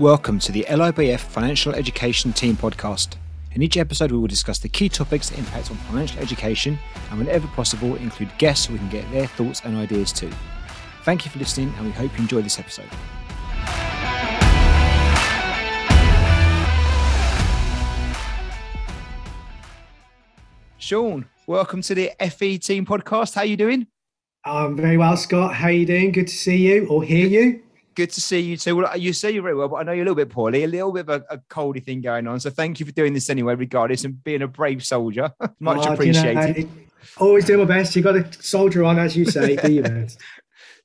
Welcome to the LIBF Financial Education Team podcast. In each episode, we will discuss the key topics that impact on financial education and, whenever possible, include guests so we can get their thoughts and ideas too. Thank you for listening, and we hope you enjoy this episode. Sean, welcome to the FE Team podcast. How are you doing? I'm very well, Scott. How are you doing? Good to see you or hear you. Good to see you too. Well, you say you're very well, but I know you're a little bit poorly, a little bit of a, a coldy thing going on. So thank you for doing this anyway, regardless, and being a brave soldier. Much oh, appreciated. You know, always do my best. You got to soldier on, as you say. do your best.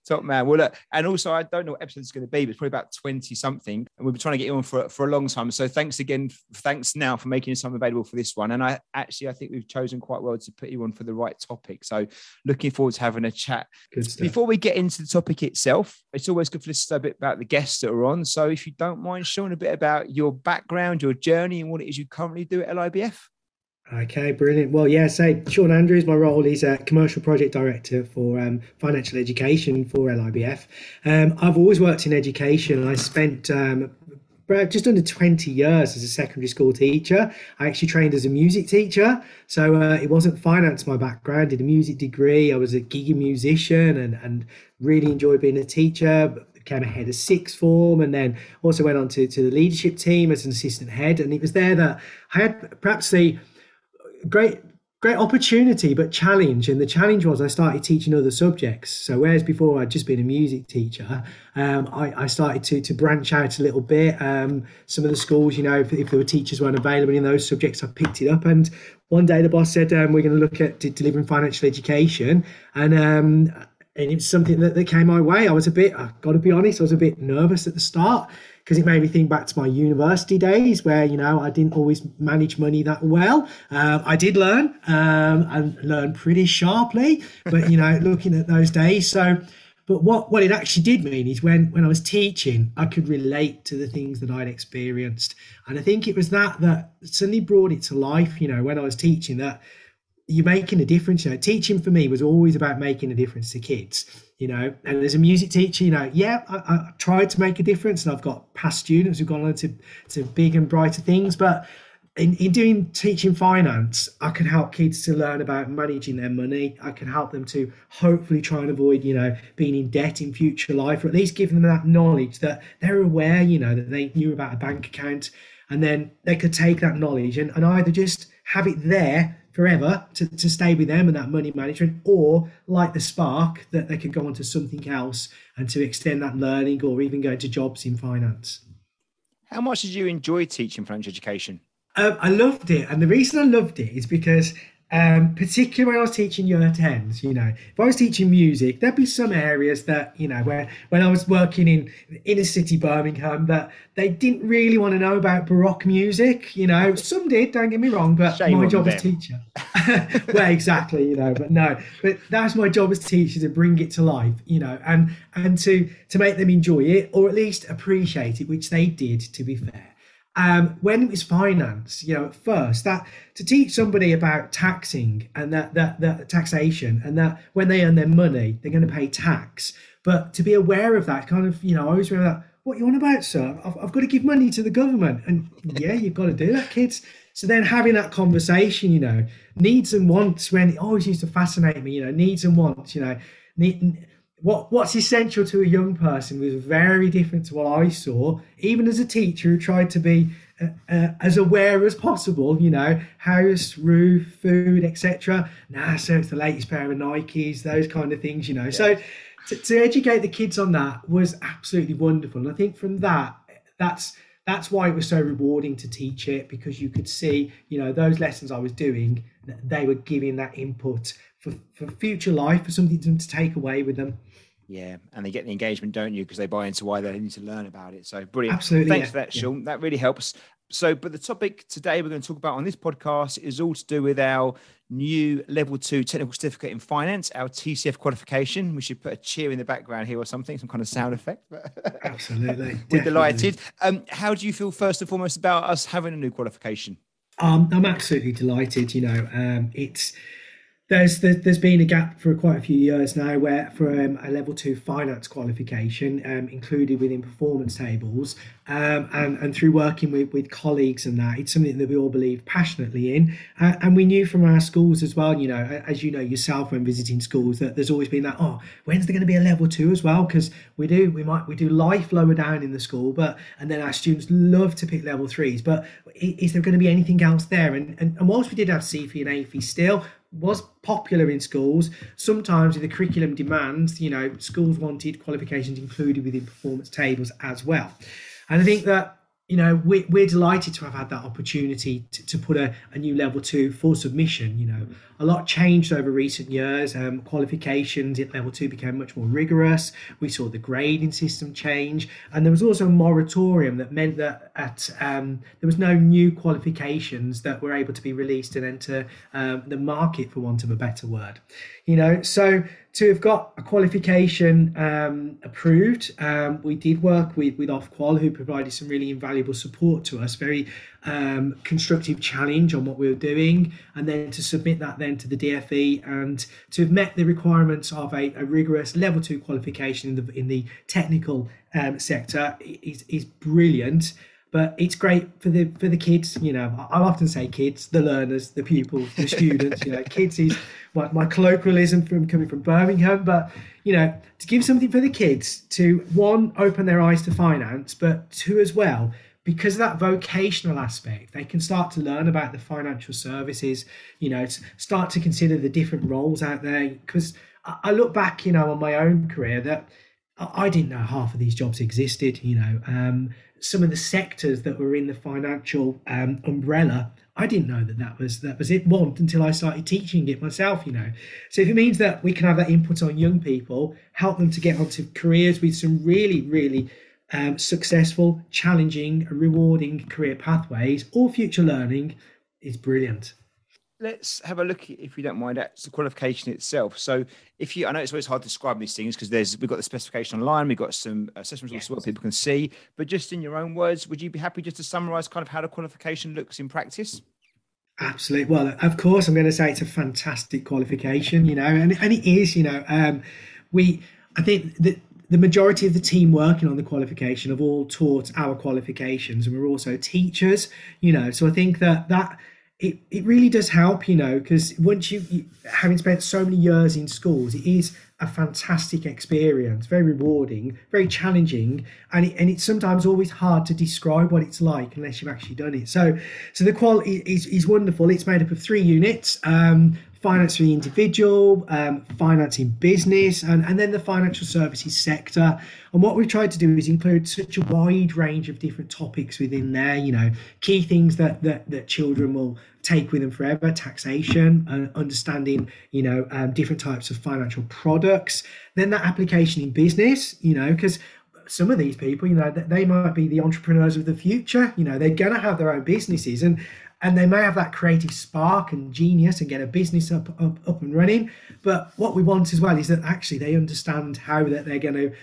Top man. Well, look, and also I don't know what episode it's going to be, but it's probably about 20 something. And we've been trying to get you on for, for a long time. So thanks again. Thanks now for making some available for this one. And I actually, I think we've chosen quite well to put you on for the right topic. So looking forward to having a chat. Before we get into the topic itself, it's always good for us to know a bit about the guests that are on. So if you don't mind showing a bit about your background, your journey, and what it is you currently do at LIBF. Okay, brilliant. Well, yeah, so Sean Andrews, my role is a commercial project director for um, financial education for LIBF. Um, I've always worked in education. I spent um, just under 20 years as a secondary school teacher. I actually trained as a music teacher. So uh, it wasn't finance my background, I did a music degree. I was a gigging musician and, and really enjoyed being a teacher became a of sixth form and then also went on to, to the leadership team as an assistant head. And it was there that I had perhaps the great great opportunity but challenge. And the challenge was i started teaching other subjects. So whereas before i'd just been a music teacher um, I, I, started to to branch out a little bit. Um, some of the schools you know if, if, there were teachers weren't available in those subjects i picked it up. And one day the boss said um, we're going to look at delivering financial education. And um, and it's something that, that came my way. I was a bit i've got to be honest i was a bit nervous at the start because it made me think back to my university days where you know I didn't always manage money that well. Um, I did learn um, and learn pretty sharply, but you know looking at those days, so. But what, what it actually did mean is when, when I was teaching, I could relate to the things that I'd experienced. And I think it was that that suddenly brought it to life, you know, when I was teaching that you're making a difference. You know, teaching for me was always about making a difference to kids you know and as a music teacher you know yeah I, I, tried to make a difference and i've got past students who've gone on to, to big and brighter things but in, in doing teaching finance i can help kids to learn about managing their money i can help them to hopefully try and avoid you know being in debt in future life or at least give them that knowledge that they're aware you know that they knew about a bank account and then they could take that knowledge and, and either just have it there forever to, to stay with them and that money management, or like the spark that they could go on to something else and to extend that learning or even go into jobs in finance. How much did you enjoy teaching financial education? Um, I loved it. And the reason I loved it is because um, particularly when I was teaching year 10s, you know, if I was teaching music, there'd be some areas that, you know, where when I was working in inner city Birmingham, that they didn't really want to know about Baroque music. You know, some did, don't get me wrong, but Shame my job as teacher. well, exactly, you know, but no, but that's my job as teacher to bring it to life, you know, and and to to make them enjoy it or at least appreciate it, which they did, to be fair. Um, when it was finance, you know, at first that to teach somebody about taxing and that, that that taxation and that when they earn their money, they're going to pay tax. But to be aware of that, kind of, you know, I always remember that. What you on about, sir? I've, I've got to give money to the government, and yeah, you've got to do that, kids. So then having that conversation, you know, needs and wants when it always used to fascinate me, you know, needs and wants, you know, need, what what's essential to a young person was very different to what I saw, even as a teacher who tried to be uh, uh, as aware as possible. You know, house, roof, food, etc. Nah, so it's the latest pair of Nikes, those kind of things. You know, so to, to educate the kids on that was absolutely wonderful. And I think from that, that's that's why it was so rewarding to teach it because you could see, you know, those lessons I was doing, they were giving that input for, for future life, for something to, to take away with them. Yeah, and they get the engagement, don't you? Because they buy into why they need to learn about it. So brilliant. Absolutely. Thanks yeah. for that, Sean. Yeah. That really helps. So, but the topic today we're going to talk about on this podcast is all to do with our new level two technical certificate in finance, our TCF qualification. We should put a cheer in the background here or something, some kind of sound effect. Absolutely. We're delighted. Um, how do you feel first and foremost about us having a new qualification? Um, I'm absolutely delighted. You know, um, it's there's there's been a gap for quite a few years now where for um, a level two finance qualification um, included within performance tables um, and and through working with, with colleagues and that it's something that we all believe passionately in. Uh, and we knew from our schools as well you know as you know yourself when visiting schools that there's always been that oh when's there going to be a level two as well? Because we do we might we do life lower down in the school but and then our students love to pick level threes but is there going to be anything else there? And and, and whilst we did have CFE and AFE still was popular in schools. Sometimes, the curriculum demands, you know, schools wanted qualifications included within performance tables as well. And I think that you know, we're, we're delighted to have had that opportunity to, to put a, a new level two for submission. You know, a lot changed over recent years. Um, qualifications at level two became much more rigorous. We saw the grading system change, and there was also a moratorium that meant that at um, there was no new qualifications that were able to be released and enter um, the market, for want of a better word. You know, so to have got a qualification um, approved, um, we did work with with Ofqual, who provided some really invaluable support to us, very um, constructive challenge on what we were doing, and then to submit that then to the DFE and to have met the requirements of a, a rigorous level two qualification in the in the technical um, sector is is brilliant but it's great for the for the kids you know i often say kids the learners the pupils the students you know kids is my, my colloquialism from coming from birmingham but you know to give something for the kids to one open their eyes to finance but two as well because of that vocational aspect they can start to learn about the financial services you know start to consider the different roles out there because i look back you know on my own career that I didn't know half of these jobs existed, you know. Um, some of the sectors that were in the financial um, umbrella I didn't know that that was that was it want until I started teaching it myself, you know. So if it means that we can have that input on young people, help them to get onto careers with some really, really um, successful, challenging, rewarding career pathways or future learning, is brilliant let's have a look, if you don't mind, at the qualification itself. So, if you, I know it's always hard to describe these things because there's we've got the specification online, we've got some assessment results yes. what people can see. But just in your own words, would you be happy just to summarise kind of how the qualification looks in practice? Absolutely. Well, of course, I'm going to say it's a fantastic qualification, you know, and, and it is, you know, um, we, I think that the majority of the team working on the qualification have all taught our qualifications and we're also teachers, you know, so I think that that it, it really does help, you know, because once you, you, having spent so many years in schools, it is a fantastic experience, very rewarding, very challenging, and it, and it's sometimes always hard to describe what it's like unless you've actually done it. So, so the quality is, is wonderful. It's made up of three units. Um, finance for the individual, um, finance in business, and, and then the financial services sector. And what we've tried to do is include such a wide range of different topics within there, you know, key things that, that, that children will take with them forever, taxation, uh, understanding, you know, um, different types of financial products, then that application in business, you know, because some of these people, you know, they might be the entrepreneurs of the future. You know, they're going to have their own businesses, and and they may have that creative spark and genius and get a business up, up, up and running. But what we want as well is that actually they understand how that they're going to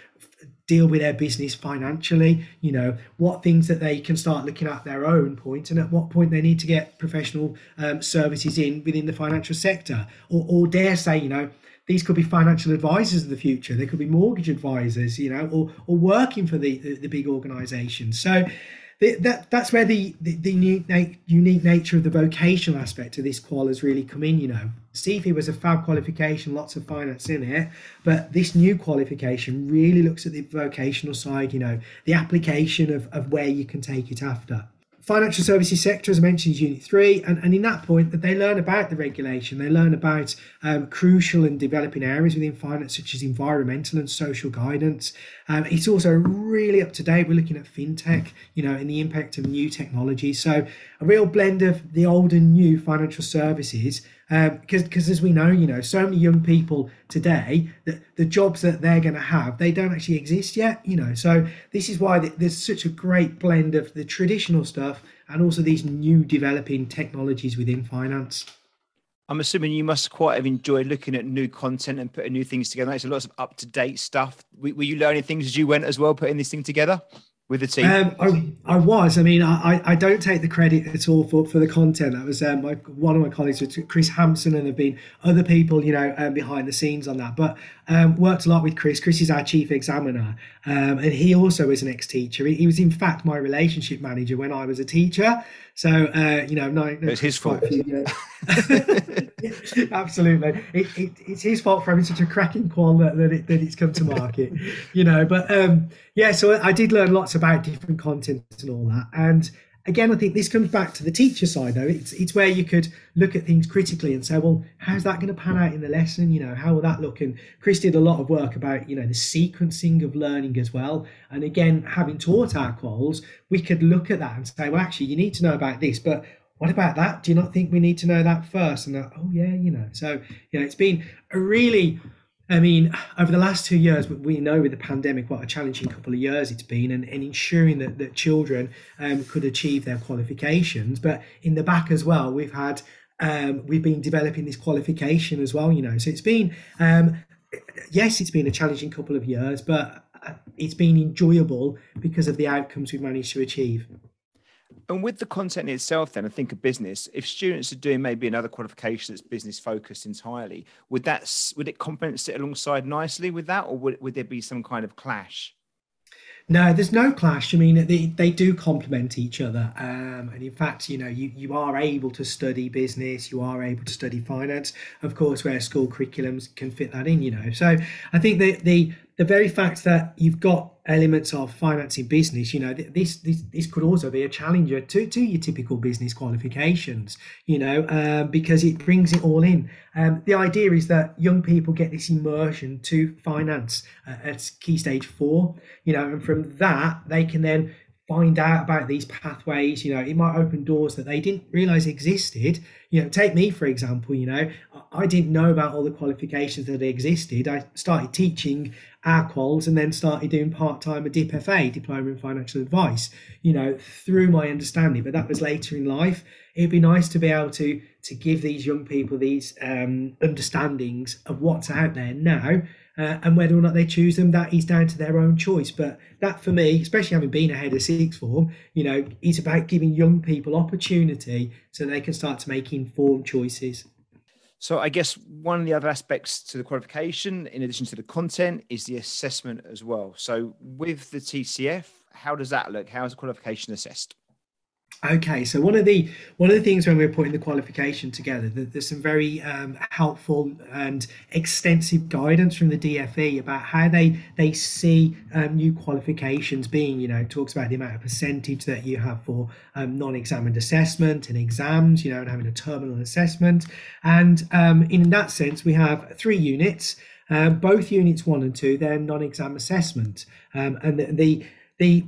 deal with their business financially you know what things that they can start looking at their own point and at what point they need to get professional um, services in within the financial sector. Or, or dare say you know these could be financial advisors of the future. They could be mortgage advisors you know or, or working for the, the, the big organizations. So that that's where the, the, the unique, unique nature of the vocational aspect of this qual has really come in. You know, CFE was a fab qualification, lots of finance in it, but this new qualification really looks at the vocational side. You know, the application of of where you can take it after financial services sector, as I mentioned, is Unit 3. And, and in that point, that they learn about the regulation, they learn about um, crucial and developing areas within finance, such as environmental and social guidance. Um, it's also really up to date. We're looking at fintech, you know, and the impact of new technology. So a real blend of the old and new financial services because um, because as we know, you know, so many young people today that the jobs that they're going to have they don't actually exist yet. You know, so this is why there's such a great blend of the traditional stuff and also these new developing technologies within finance. I'm assuming you must quite have enjoyed looking at new content and putting new things together. There's lots of up to date stuff. Were you learning things as you went as well, putting this thing together? With the team? Um, I, I was. I mean, I, I don't take the credit at all for, for the content. That was um, my, one of my colleagues, Chris Hampson, and there've been other people, you know, um, behind the scenes on that. But um, worked a lot with Chris. Chris is our chief examiner, um, and he also is an ex-teacher. He, he, was, in fact, my relationship manager when I was a teacher. So, uh, you know, no, it's his fault. Absolutely, it, it, it's his fault for having such a cracking qual that, that, it, that it's come to market. you know, but um, yeah, so I did learn lots about different content and all that, and again, I think this comes back to the teacher side, though. It's it's where you could look at things critically and say, well, how's that going to pan out in the lesson? You know, how will that look? And Chris did a lot of work about you know the sequencing of learning as well. And again, having taught our quals, we could look at that and say, well, actually, you need to know about this, but what about that? Do you not think we need to know that first? And oh yeah, you know. So you know, it's been a really I mean, over the last two years, we know with the pandemic what a challenging couple of years it's been, and, and ensuring that, that children um, could achieve their qualifications. But in the back as well, we've had um, we've been developing this qualification as well. You know, so it's been um, yes, it's been a challenging couple of years, but uh, it's been enjoyable because of the outcomes we've managed to achieve. And with the content itself, then I think of business. If students are doing maybe another qualification that's business focused entirely, would that would it complement sit alongside nicely with that, or would, would there be some kind of clash? No, there's no clash. I mean, they, they do complement each other. Um, and in fact, you know, you, you are able to study business, you are able to study finance, of course, where school curriculums can fit that in, you know. So I think the, the, the very fact that you've got elements of financing business, you know, this this this could also be a challenger to to your typical business qualifications, you know, um, because it brings it all in. Um, the idea is that young people get this immersion to finance uh, at key stage four, you know, and from that they can then find out about these pathways you know it might open doors that they didn't realize existed you know take me for example you know i didn't know about all the qualifications that existed i started teaching our quals and then started doing part-time a DipFA, Diploma in Financial Advice, you know, through my understanding. But that was later in life. It'd be nice to be able to to give these young people these um, understandings of what's out there now. Uh, and whether or not they choose them, that is down to their own choice. But that, for me, especially having been ahead of sixth form, you know, is about giving young people opportunity so they can start to make informed choices. So I guess one of the other aspects to the qualification, in addition to the content, is the assessment as well. So with the TCF, how does that look? How is the qualification assessed? Okay, so one of the one of the things when we're putting the qualification together, there's some very um, helpful and extensive guidance from the DFE about how they they see um, new qualifications being. You know, talks about the amount of percentage that you have for um, non-examined assessment and exams. You know, and having a terminal assessment. And um, in that sense, we have three units. Uh, both units one and two, they're non-exam assessment, um, and the, the the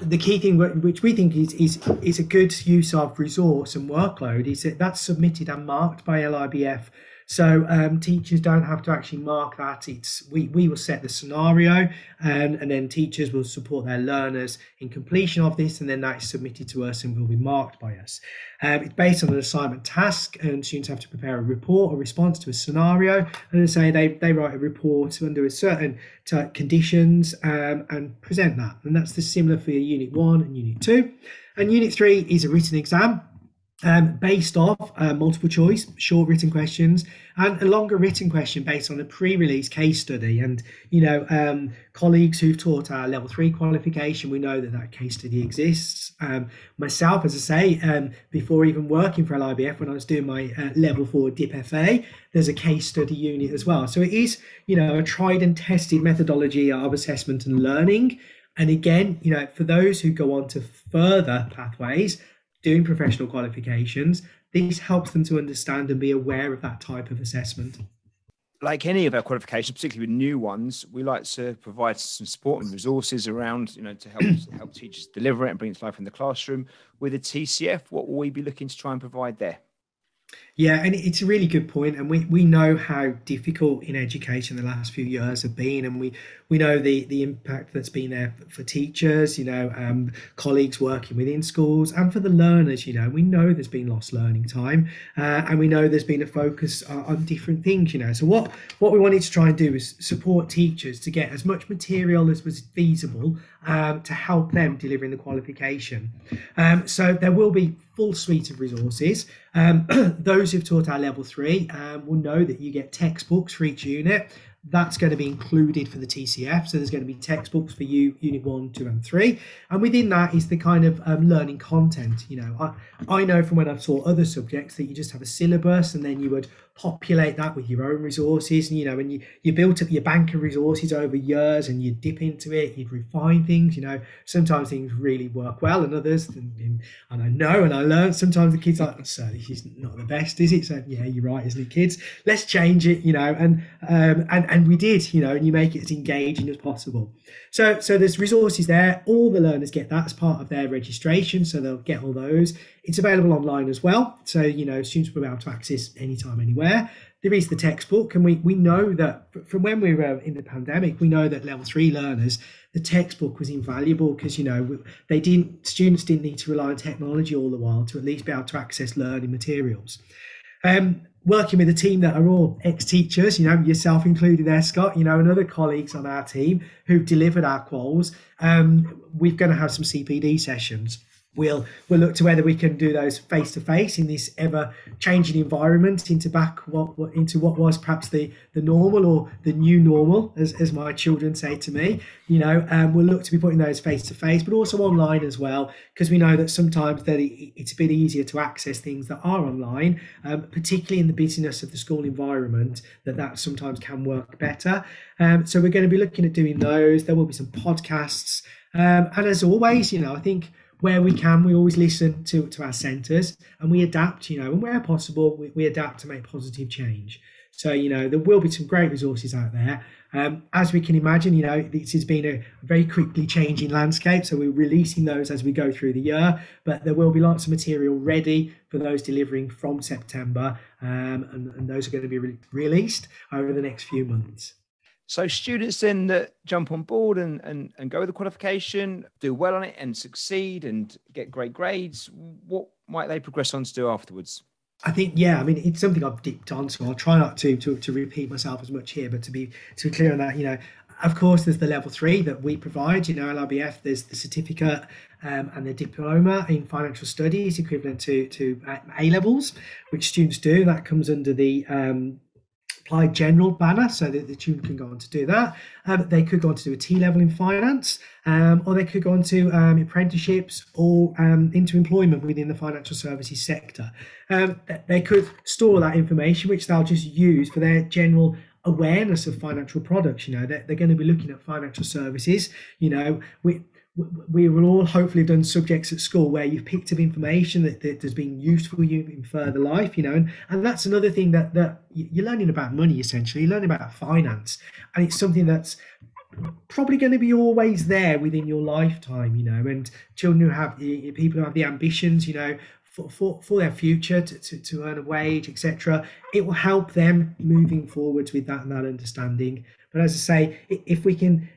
the key thing which we think is, is is a good use of resource and workload is that that's submitted and marked by LIBF so um, teachers don't have to actually mark that. It's we, we will set the scenario and, and then teachers will support their learners in completion of this and then that is submitted to us and will be marked by us. Um, it's based on an assignment task and students have to prepare a report or response to a scenario and say they, they write a report under a certain t- conditions um, and present that. And that's the similar for unit one and unit two. And unit three is a written exam um, based off uh, multiple choice, short written questions, and a longer written question based on a pre-release case study. And you know, um, colleagues who've taught our level three qualification, we know that that case study exists. Um, myself, as I say, um, before even working for LIBF, when I was doing my uh, level four DipFA, there's a case study unit as well. So it is, you know, a tried and tested methodology of assessment and learning. And again, you know, for those who go on to further pathways doing professional qualifications, this helps them to understand and be aware of that type of assessment. Like any of our qualifications, particularly with new ones, we like to provide some support and resources around, you know, to help help teachers deliver it and bring it to life in the classroom. With a TCF, what will we be looking to try and provide there? Yeah, and it's a really good point, and we, we know how difficult in education the last few years have been, and we, we know the the impact that's been there for teachers, you know, um, colleagues working within schools, and for the learners. You know, we know there's been lost learning time, uh, and we know there's been a focus on, on different things. You know, so what what we wanted to try and do is support teachers to get as much material as was feasible um, to help them delivering the qualification. Um, so there will be full suite of resources. Um, those who've taught our level three um, will know that you get textbooks for each unit. That's going to be included for the TCF. So there's going to be textbooks for you, Unit 1, 2, and 3. And within that is the kind of um, learning content. You know, I, I know from when I've taught other subjects that you just have a syllabus and then you would populate that with your own resources. And you know and you you built up your bank of resources over years and you dip into it you'd refine things you know. Sometimes things really work well and others and, and i know and i learned sometimes the kids like so this is not the best is it? So yeah you're right isn't it kids? Let's change it you know and um and and we did you know and you make it as engaging as possible. So so there's resources there. All the learners get that as part of their registration so they'll get all those it's available online as well. So, you know, students will be able to access anytime, anywhere. There is the textbook, and we, we know that from when we were in the pandemic, we know that level three learners, the textbook was invaluable because, you know, they didn't, students didn't need to rely on technology all the while to at least be able to access learning materials. Um, working with a team that are all ex-teachers, you know, yourself included there, Scott, you know, and other colleagues on our team who've delivered our quals, um, we're going to have some CPD sessions we'll we'll look to whether we can do those face to face in this ever changing environment into back what, into what was perhaps the the normal or the new normal as, as my children say to me. You know um, we'll look to be putting those face to face but also online as well because we know that sometimes that it's a bit easier to access things that are online um, particularly in the busyness of the school environment that that sometimes can work better. Um, so we're going to be looking at doing those. There will be some podcasts. Um, and as always you know i think where we can, we always listen to, to our centres and we adapt, you know, and where possible, we, we adapt to make positive change. So, you know, there will be some great resources out there. Um, as we can imagine, you know, this has been a very quickly changing landscape. So we're releasing those as we go through the year, but there will be lots of material ready for those delivering from September. Um, and, and, those are going to be re- released over the next few months. So students then that jump on board and, and, and go with the qualification, do well on it and succeed and get great grades, what might they progress on to do afterwards? I think yeah, I mean it's something I've dipped on, so I'll try not to, to to repeat myself as much here, but to be to be clear on that, you know, of course there's the level three that we provide, you know, LIBF, there's the certificate um, and the diploma in financial studies equivalent to to A levels, which students do. That comes under the um, applied general banner so that the student can go on to do that. Um, they could go on to do a T level in finance, um, or they could go on to um, apprenticeships or um, into employment within the financial services sector. Um, they could store that information, which they'll just use for their general awareness of financial products. You know, they're, they're going to be looking at financial services. You know, we we will all hopefully have done subjects at school where you've picked up information that, that has been useful you in further life, you know, and, and that's another thing that, that you're learning about money essentially, you're learning about finance, and it's something that's probably going to be always there within your lifetime, you know, and children who have the people who have the ambitions, you know, for, for, for their future to, to, to earn a wage, etc. It will help them moving forwards with that and that understanding. But as I say, if we can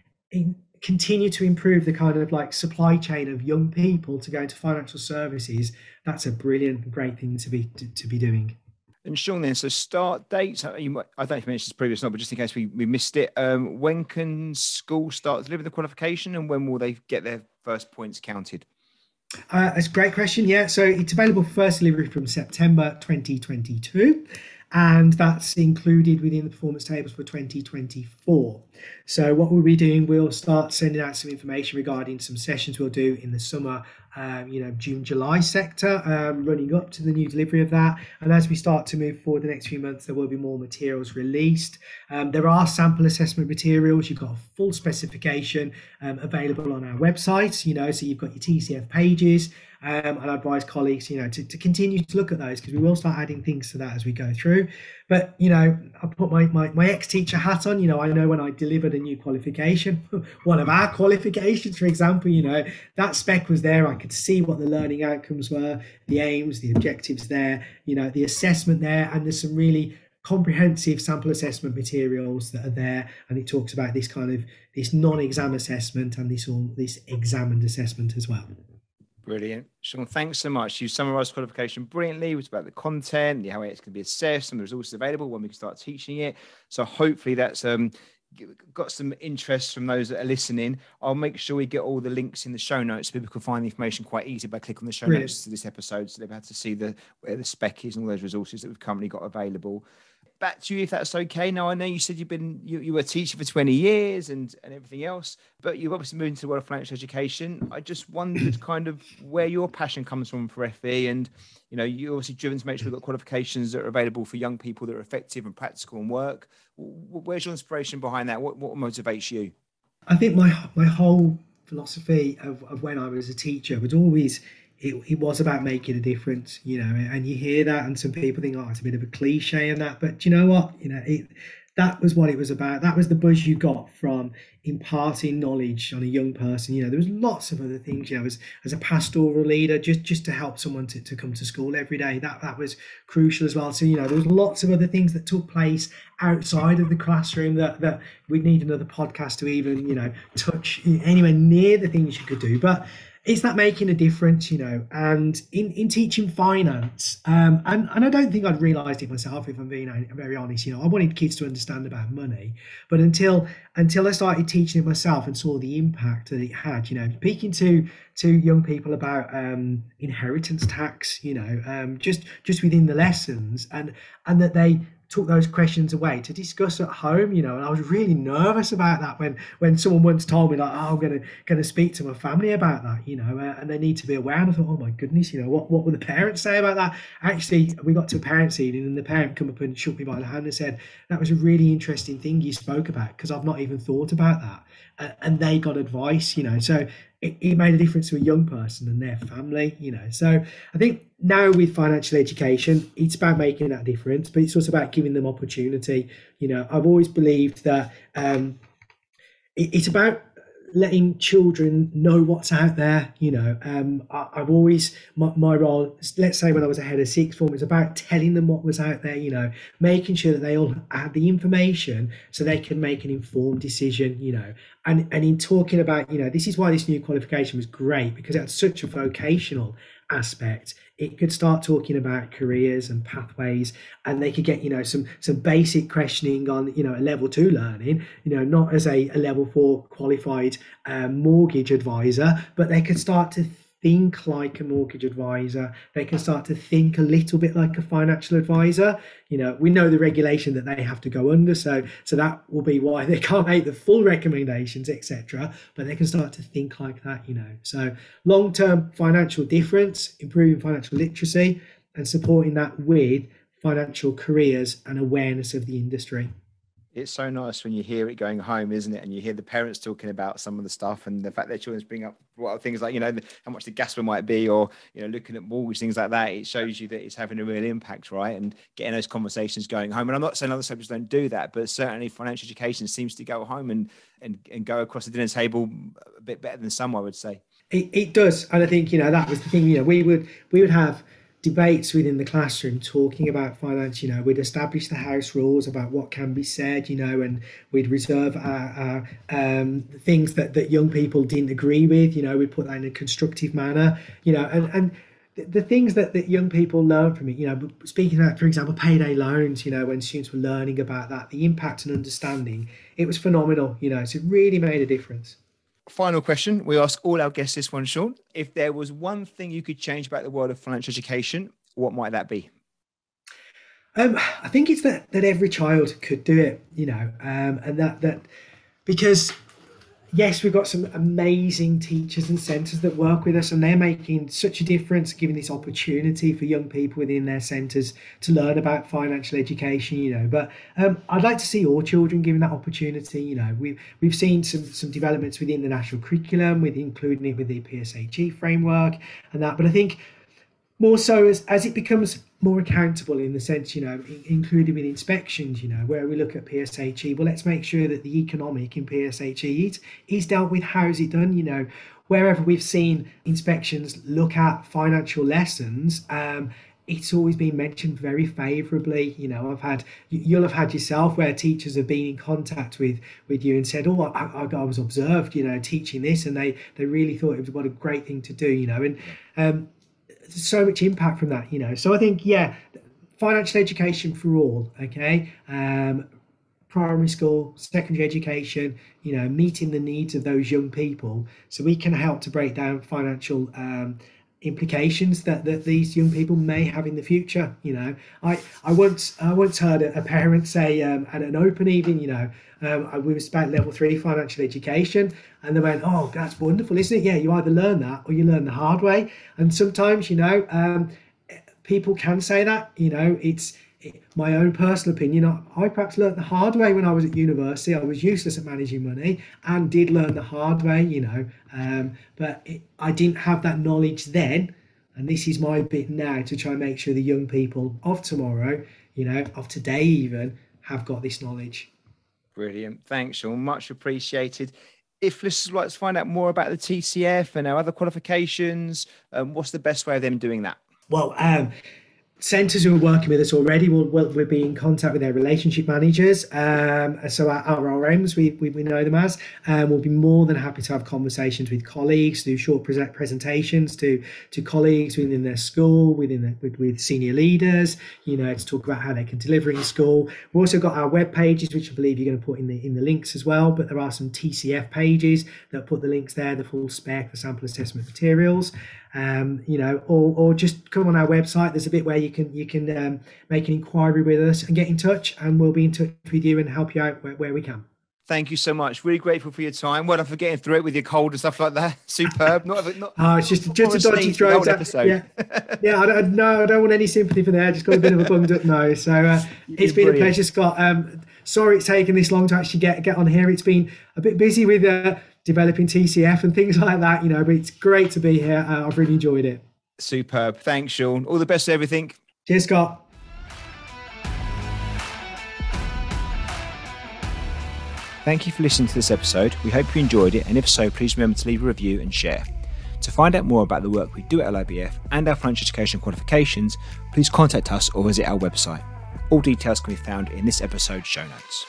continue to improve the kind of like supply chain of young people to go into financial services, that's a brilliant, great thing to be to, to be doing. And Sean, then, so start dates. Might, I don't know if you mentioned this previous, not, but just in case we, we missed it, um, when can school start delivering the qualification, and when will they get their first points counted? Uh, that's a great question. Yeah, so it's available for first delivery from September 2022 and that's included within the performance tables for 2024. So what we'll be doing, we'll start sending out some information regarding some sessions we'll do in the summer, um, you know, June, July sector, um, running up to the new delivery of that. And as we start to move forward the next few months, there will be more materials released. Um, there are sample assessment materials. You've got a full specification um, available on our website, you know, so you've got your TCF pages. Um, and I advise colleagues, you know, to, to continue to look at those because we will start adding things to that as we go through. But, you know, I put my, my, my ex-teacher hat on, you know, I know when I delivered a new qualification, one of our qualifications, for example, you know, that spec was there. I could see what the learning outcomes were, the aims, the objectives there, you know, the assessment there, and there's some really comprehensive sample assessment materials that are there. And it talks about this kind of this non-exam assessment and this all this examined assessment as well Brilliant. Sean, thanks so much. You summarized qualification brilliantly. It was about the content, the how it's going to be assessed, and the resources available when we can start teaching it. So hopefully that's um, got some interest from those that are listening. I'll make sure we get all the links in the show notes so people can find the information quite easy by clicking on the show Brilliant. notes to this episode. So they've had to see the where the spec is and all those resources that we've currently got available back to you if that's okay. Now I know you said you've been you, you were a teacher for 20 years and and everything else, but you've obviously moved into the world of financial education. I just wondered kind of where your passion comes from for FE and you know you're obviously driven to make sure we've got qualifications that are available for young people that are effective and practical and work. Where's your inspiration behind that? What what motivates you? I think my my whole philosophy of, of when I was a teacher was always it, it was about making a difference, you know, and you hear that, and some people think, oh, it's a bit of a cliche and that, but you know what, you know, it, that was what it was about. That was the buzz you got from imparting knowledge on a young person. You know, there was lots of other things. You know, as as a pastoral leader, just just to help someone to, to come to school every day. That that was crucial as well. So you know, there was lots of other things that took place outside of the classroom that that we need another podcast to even you know touch anywhere near the things you could do. But is that making a difference you know and in in teaching finance um and, and i don't think i'd realized it myself if i'm being very honest you know i wanted kids to understand about money but until until i started teaching it myself and saw the impact that it had you know speaking to to young people about um inheritance tax you know um just just within the lessons and and that they took those questions away to discuss at home you know and i was really nervous about that when when someone once told me like oh, i'm gonna gonna speak to my family about that you know uh, and they need to be aware and i thought oh my goodness you know what what will the parents say about that? Actually we got to a parents evening and the parent come up and shook me by the hand and said that was a really interesting thing you spoke about because i've not even thought about that uh, and they got advice you know so it, it made a difference to a young person and their family you know. So i think now with financial education it's about making that difference but it's also about giving them opportunity. You know i've always believed that um, it, it's about letting children know what's out there you know um, I, have always my, my, role let's say when i was a head of sixth form was about telling them what was out there you know making sure that they all had the information so they can make an informed decision you know. And and in talking about you know this is why this new qualification was great because it had such a vocational aspect it could start talking about careers and pathways and they could get you know some some basic questioning on you know a level two learning you know not as a, a level four qualified um, mortgage advisor but they could start to think like a mortgage advisor. They can start to think a little bit like a financial advisor. You know, we know the regulation that they have to go under, so so that will be why they can't make the full recommendations, etc. But they can start to think like that. You know, so long-term financial difference, improving financial literacy, and supporting that with financial careers and awareness of the industry it's so nice when you hear it going home, isn't it? And you hear the parents talking about some of the stuff and the fact their children's bring up what things like, you know, how much the gas bill might be, or, you know, looking at mortgage, things like that. It shows you that it's having a real impact, right? And getting those conversations going home. And I'm not saying other subjects don't do that, but certainly financial education seems to go home and, and, and go across the dinner table a bit better than some, I would say. It, it does. And I think, you know, that was the thing, you know, we would, we would have, debates within the classroom talking about finance you know we'd establish the house rules about what can be said you know and we'd reserve our, our um, things that, that young people didn't agree with you know we'd put that in a constructive manner you know and and the things that, that young people learn from it, you know, speaking about, for example, payday loans, you know, when students were learning about that, the impact and understanding, it was phenomenal, you know, so it really made a difference final question. We ask all our guests this one, Sean. If there was one thing you could change about the world of financial education, what might that be? Um, I think it's that that every child could do it, you know, um, and that that because yes, we've got some amazing teachers and centres that work with us, and they're making such a difference, giving this opportunity for young people within their centres to learn about financial education. You know, but um, I'd like to see all children given that opportunity. You know, we've we've seen some some developments within the national curriculum, with including it with the PSHE framework and that. But I think more so as as it becomes more accountable in the sense, you know, including with inspections, you know, where we look at PSHE, well, let's make sure that the economic in PSHE is, is dealt with. How is it done? You know, wherever we've seen inspections look at financial lessons, um, it's always been mentioned very favourably. You know, I've had you'll have had yourself where teachers have been in contact with with you and said, "Oh, I, I, I was observed, you know, teaching this," and they they really thought it was what a great thing to do. You know, and um, so much impact from that. You know, so I think yeah, financial education for all. Okay. Um, primary school, secondary education, you know, meeting the needs of those young people so we can help to break down financial um, implications that, that these young people may have in the future. You know, I, I once I once heard a, parent say um, at an open evening, you know, um, we was about level three financial education, and they went, "Oh, that's wonderful, isn't it? Yeah, you either learn that or you learn the hard way." And sometimes, you know, um, people can say that. You know, it's my own personal opinion, I, I perhaps learned the hard way when I was at university. I was useless at managing money and did learn the hard way, you know. Um, but it, I didn't have that knowledge then. And this is my bit now to try and make sure the young people of tomorrow, you know, of today even, have got this knowledge. Brilliant. Thanks, Sean. Much appreciated. If listeners would like to find out more about the TCF and our other qualifications, um, what's the best way of them doing that? Well, um, centres who are working with us already will, will, will be in contact with their relationship managers. Um, so our, RMs, we, we, we, know them as, um, will be more than happy to have conversations with colleagues, do short present presentations to to colleagues within their school, within the, with, with senior leaders, you know, to talk about how they can deliver in school. We've also got our web pages, which I believe you're going to put in the in the links as well. But there are some TCF pages that put the links there, the full spec, the sample assessment materials um, you know, or, or just come on our website. There's a bit where you can you can um, make an inquiry with us and get in touch, and we'll be in touch with you and help you out where, where we can. Thank you so much. Really grateful for your time. Well, I'm for getting through it with your cold and stuff like that. Superb. Not, not oh, it's just just a dodgy throat. Episode. Yeah, yeah. I don't, no, I don't want any sympathy for that. Just got a bit of a bummed up nose. So uh, it's been brilliant. a pleasure, Scott. Um, sorry it's taken this long to actually get get on here. It's been a bit busy with uh, developing TCF and things like that, you know, but it's great to be here. Uh, I've really enjoyed it. Superb. Thanks, Sean. All the best to everything. Cheers, Scott. Thank you for listening to this episode. We hope you enjoyed it, and if so, please remember to leave a review and share. To find out more about the work we do at LIBF and our French education qualifications, please contact us or visit our website. All details can be found in this episode's show notes.